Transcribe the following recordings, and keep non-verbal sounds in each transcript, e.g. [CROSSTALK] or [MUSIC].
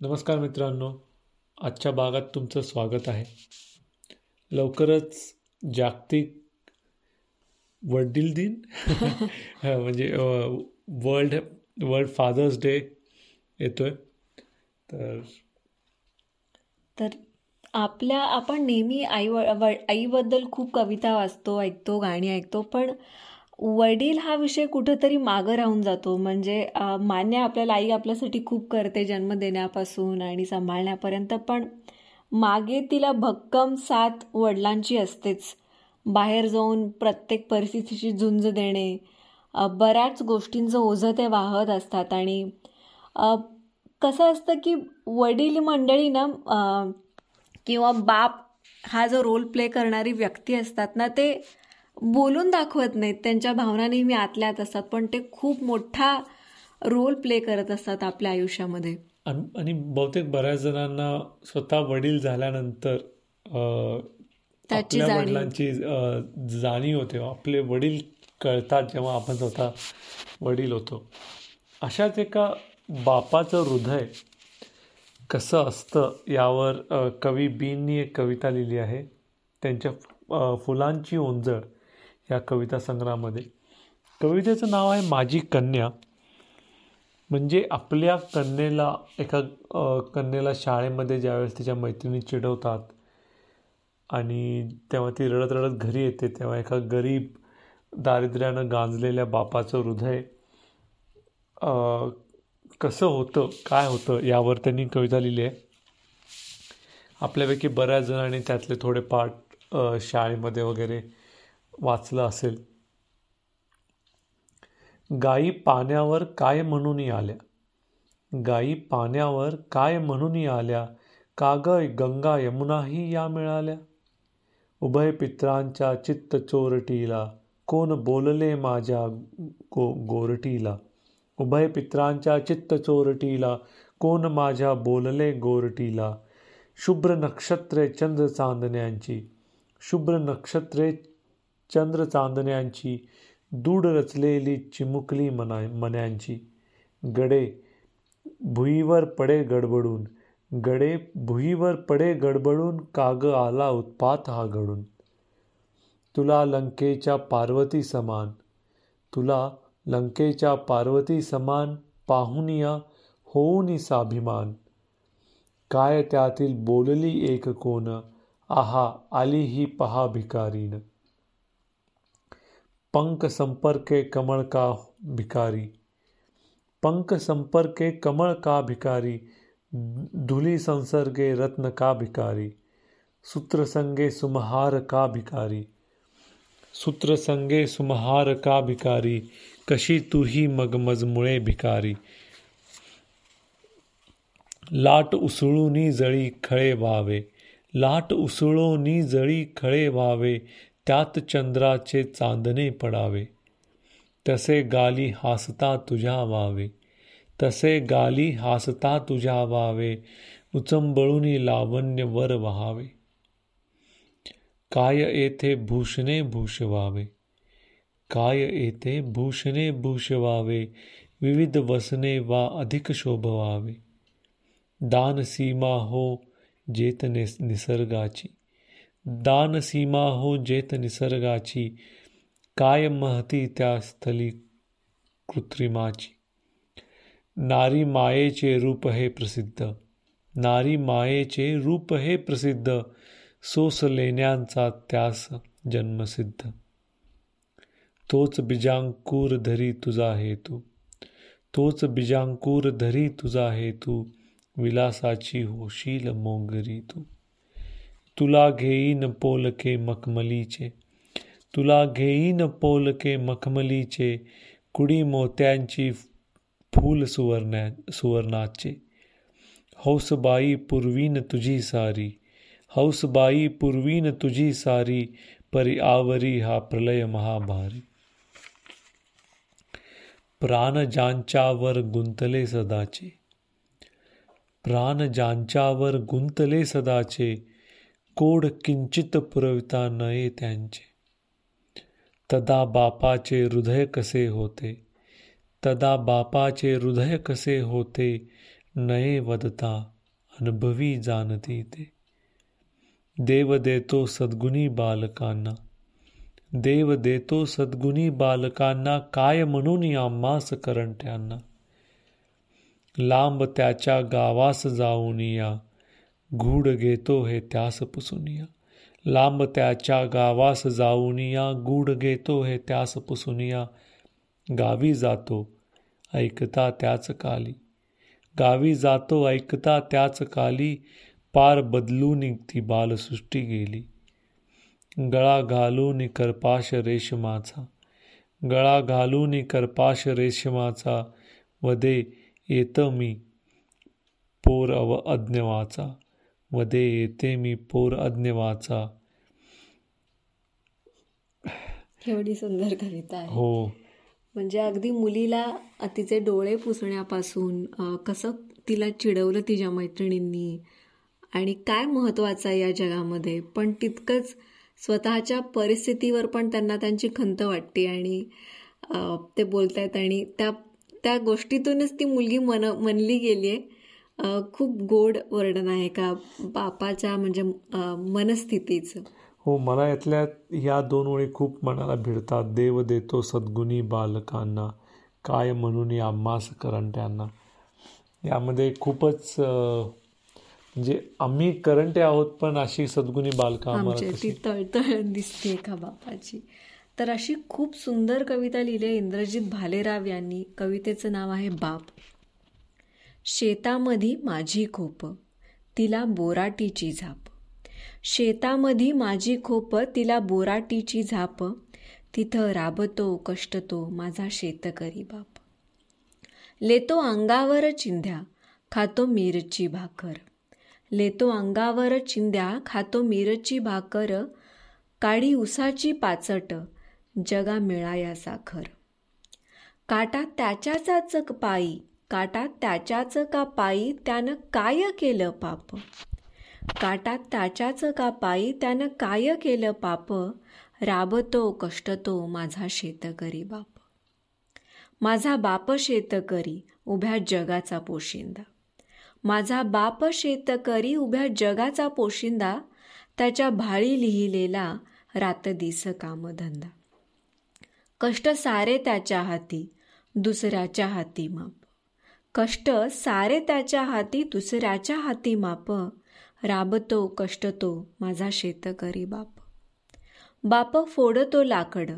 नमस्कार मित्रांनो आजच्या भागात तुमचं स्वागत आहे. लवकरच जागतिक वडील दिन. [LAUGHS] म्हणजे वर्ल्ड वर्ल्ड फादर्स डे येतोय. तर तर आपल्या आपण नेहमी आई आईबद्दल खूप कविता वाचतो ऐकतो गाणी ऐकतो पण वडील हा विषय कुठंतरी मागं राहून जातो. म्हणजे मान्य आपल्याला आई आपल्यासाठी खूप करते जन्म देण्यापासून आणि सांभाळण्यापर्यंत पण मागे तिला भक्कम साथ वडिलांची असतेच. बाहेर जाऊन प्रत्येक परिस्थितीची झुंज देणे बऱ्याच गोष्टींचं ओझं ते वाहत असतात. आणि कसं असतं की वडील मंडळी ना किंवा बाप हा जो रोल प्ले करणारी व्यक्ती असतात ना ते बोलून दाखवत नाहीत. त्यांच्या भावना नेहमी आतल्यात असतात पण ते खूप मोठा रोल प्ले करत असतात आपल्या आयुष्यामध्ये. आणि बहुतेक बऱ्याच जणांना स्वतः वडील झाल्यानंतर त्याची वडिलांची जाणीव होते. आपले वडील कळतात जेव्हा आपण स्वतः वडील होतो. अशाच एका बापाचं हृदय कसं असतं यावर कवी बींनी एक कविता लिहिली आहे. त्यांच्या फुलांची ओंजळ. या कविता संग्रहामध्ये. कवितेचं नाव आहे माझी कन्या. म्हणजे आपल्या कन्येला एका कन्येला शाळेमध्ये ज्यावेळेस तिच्या मैत्रिणी चिडवतात आणि तेव्हा ती रडत रडत घरी येते तेव्हा एका गरीब दारिद्र्यानं गांजलेल्या बापाचं हृदय कसं होतं काय होतं यावर त्यांनी कविता लिहिली आहे. आपल्यापैकी बऱ्याच जणांनी त्यातले थोडे पाठ शाळेमध्ये वगैरे वाचलं असेल. गाई पाण्यावर काय म्हणून आल्या? गाई पाण्यावर काय म्हणून आल्या? कागय गंगा यमुनाही या मिळाल्या? उभय पित्रांच्या चित्त चोरटीला कोण बोलले माझ्या गो गोरटीला? उभय पित्रांच्या चित्त चोरटीला कोण माझ्या बोलले गोरटीला? शुभ्र नक्षत्रे चंद्र चांदण्यांची शुभ्र नक्षत्रे चंद्र चांदण्यांची दूड रचलेली चिमुकली मना मन्यांची. गडे भुईवर पडे गडबडून. गडे भुईवर पडे गडबडून काग आला उत्पात हा घडून. तुला लंकेच्या पार्वती समान. तुला लंकेच्या पार्वती समान पाहुनिया होऊन साभिमान काय त्यातील बोलली एक कोण? आहा आली ही पहा भिकारीन. पंख संपर्के कमळ का भिकारी? पंख संपर्के कमळ का भिकारी? धुली संसर्गे रत्न का भिकारी? सूत्रसंगे सुमहार का भिकारी? सूत्रसंगे सुमहार का भिकारी? कशी तुही मगमजमुळे भिकारी? लाट उसळूनी जळी खळे व्हावे लाट उसळोनी जळी खळे व्हावे त्यात चंद्राचे चांदणे पडावे. तसे गाली हासता तुझ्या वावे. तसे गाली हासता तुझ्या वावे. उचंबळूनी लावण्य वर व्हावे. काय येथे भूषणे भूषवावे? काय येथे भूषणे भूषवावे? विविध वसने वा अधिक शोभवावे. दान सीमा हो जेतने निसर्गाची. दान सीमा हो जेत निसर्गाची काय महती त्या स्थली कृत्रिमाची. नारी मायेचे रूप हे प्रसिद्ध. नारी मायेचे रूप हे प्रसिद्ध. सोस लेण्यांचा त्यास जन्मसिद्ध. तोच बिजांकूर धरी तुझा हेतू. तोच बिजांकूर धरी तुझा हेतू. विलासाची होशील मोंगरी तू. तुला घेईन पोलके मखमलीचे. तुला घेईन पोलके मखमलीचे. कुडी मोत्यांची फूल सुवर्णा सुवर्णाचे. हौसबाई पूर्वीन तुझी सारी. हौसबाई पूर्वीन तुझी सारी. परी आवरी हा प्रलय महाभारी. प्राण ज्यांच्यावर गुंतले सदाचे. प्राण ज्यांच्यावर गुंतले सदाचे. कोड किंचित पुरविता नये त्यांचे. तदा बापाचे हृदय कसे होते? तदा बापाचे हृदय कसे होते? नये वदता अनुभवी जाणती ते. देव देतो सद्गुणी बालकांना. देव देतो सद्गुणी बालकांना काय म्हणून आम्हास करंट्यांना लांब त्याच्या गावास जाऊन या. गूढ घेतो हे त्यास पुसुनिया. लांब त्याच्या गावास जाऊन या गूढ घेतो हे त्यास पुसुनिया. गावी जातो ऐकता त्याच काली. गावी जातो ऐकता त्याच काली पार बदलून ती बालसृष्टी गेली. गळा घालून करपाश रेशमाचा गळा घालून करपाश रेशमाचा वदे येत मी पोर अव अज्ञवाचा वदे येते मी पोर अज्ञवाचा. एवढी सुंदर कविता आहे. हो. म्हणजे अगदी मुलीला तिचे डोळे पुसण्यापासून कसं तिला चिडवलं तिच्या मैत्रिणींनी आणि काय महत्वाचं आहे या जगामध्ये. पण तितकंच स्वतःच्या परिस्थितीवर पण त्यांना त्यांची खंत वाटते आणि ते बोलतायत आणि त्या त्या गोष्टीतूनच ती मुलगी मन मनली गेली आहे खूप गोड वर्णन आहे का बापाच्या म्हणजे मनस्थितीचं? हो मला यातल्या ह्या दोन ओळी खूप मनाला भिडतात. देव देतो सद्गुणी बालकांना काय म्हणून या आम्हास करंट्यांना? यामध्ये खूपच म्हणजे आम्ही करंटे आहोत पण अशी सद्गुणी बालका ती तळतळ दिसते का बापाची. तर अशी खूप सुंदर कविता लिहिली इंद्रजित भालेराव यांनी. कवितेचं नाव आहे बाप. शेतामधी माझी खोप तिला बोराटीची झाप. शेतामधी माझी खोप तिला बोराटीची झाप. तिथं राबतो कष्टतो माझा शेतकरी बाप. लेतो अंगावर चिंध्या खातो मिरची भाकर. लेतो अंगावर चिंध्या खातो मिरची भाकर. काडी उसाची पाचट जगा मिळाया साखर. काटा त्याच्याच पायी काटा त्याच्याच का पायी त्यानं काय केलं पाप? काटा त्याच्याच का पायी त्यानं काय केलं पाप? राबतो कष्टतो माझा शेतकरी बाप. माझा बाप शेतकरी उभ्या जगाचा पोशिंदा. माझा बाप शेतकरी उभ्या जगाचा पोशिंदा. त्याच्या भाळी लिहिलेला रात दिस कामधंदा. कष्ट सारे त्याच्या हाती दुसऱ्याच्या हाती माप. कष्ट सारे त्याच्या हाती दुसऱ्याच्या हाती माप. राबतो कष्टतो माझा शेतकरी बाप. बाप फोडतो लाकड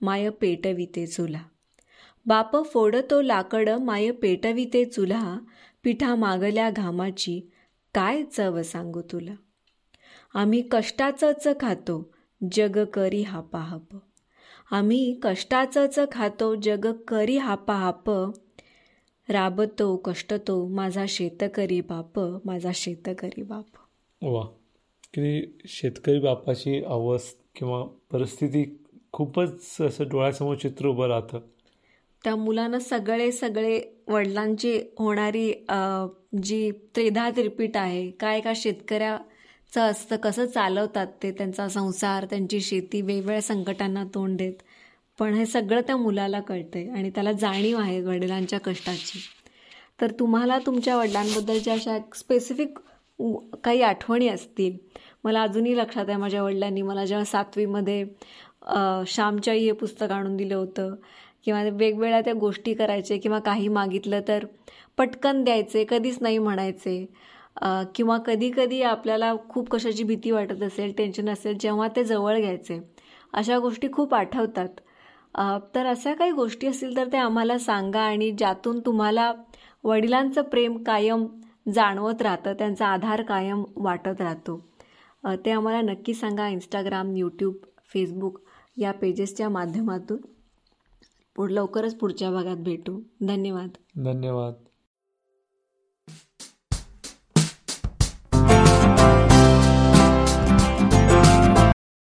माय पेटविते चुला. बाप फोडतो लाकड माय पेटविते चुला. पिठा मागल्या घामाची काय चव सांगू तुला? आम्ही कष्टाचंच खातो जग करी हापाहाप. आम्ही कष्टाचंच खातो जग करी हापा हाप राबतो कष्टतो माझा शेतकरी बाप माझा शेतकरी बाप. वा किती शेतकरी बापाची अवस्थ किंवा परिस्थिती खूपच असं डोळ्यासमोर चित्र उभं राहतं. त्या मुलानं सगळे सगळे वडिलांची होणारी जी त्रिधा त्रिपीट आहे काय का शेतकऱ्या चं असतं कसं चालवतात ते त्यांचा संसार त्यांची शेती वेगवेगळ्या संकटांना तोंड देत. पण हे सगळं त्या मुलाला कळतंय आणि त्याला जाणीव आहे वडिलांच्या कष्टाची. तर तुम्हाला तुमच्या वडिलांबद्दलच्या अशा स्पेसिफिक काही आठवणी असतील मला अजूनही लक्षात आहे माझ्या वडिलांनी मला जेव्हा सातवीमध्ये श्यामच्याई हे पुस्तक आणून दिलं होतं किंवा वेगवेगळ्या त्या गोष्टी करायचे किंवा काही मागितलं तर पटकन द्यायचे कधीच नाही म्हणायचे. किंवा कधी कधी आपल्याला खूप कशाची भीती वाटत असेल टेन्शन असेल जेव्हा ते जवळ घ्यायचे. अशा गोष्टी खूप आठवतात. तर अशा काही गोष्टी असतील तर ते आम्हाला सांगा आणि ज्यातून तुम्हाला वडिलांचं प्रेम कायम जाणवत राहतं त्यांचा आधार कायम वाटत राहतो. ते आम्हाला नक्की सांगा इंस्टाग्राम यूट्यूब फेसबुक या पेजेसच्या माध्यमातून. पुढ लवकरच पुढच्या भागात भेटू. धन्यवाद. धन्यवाद.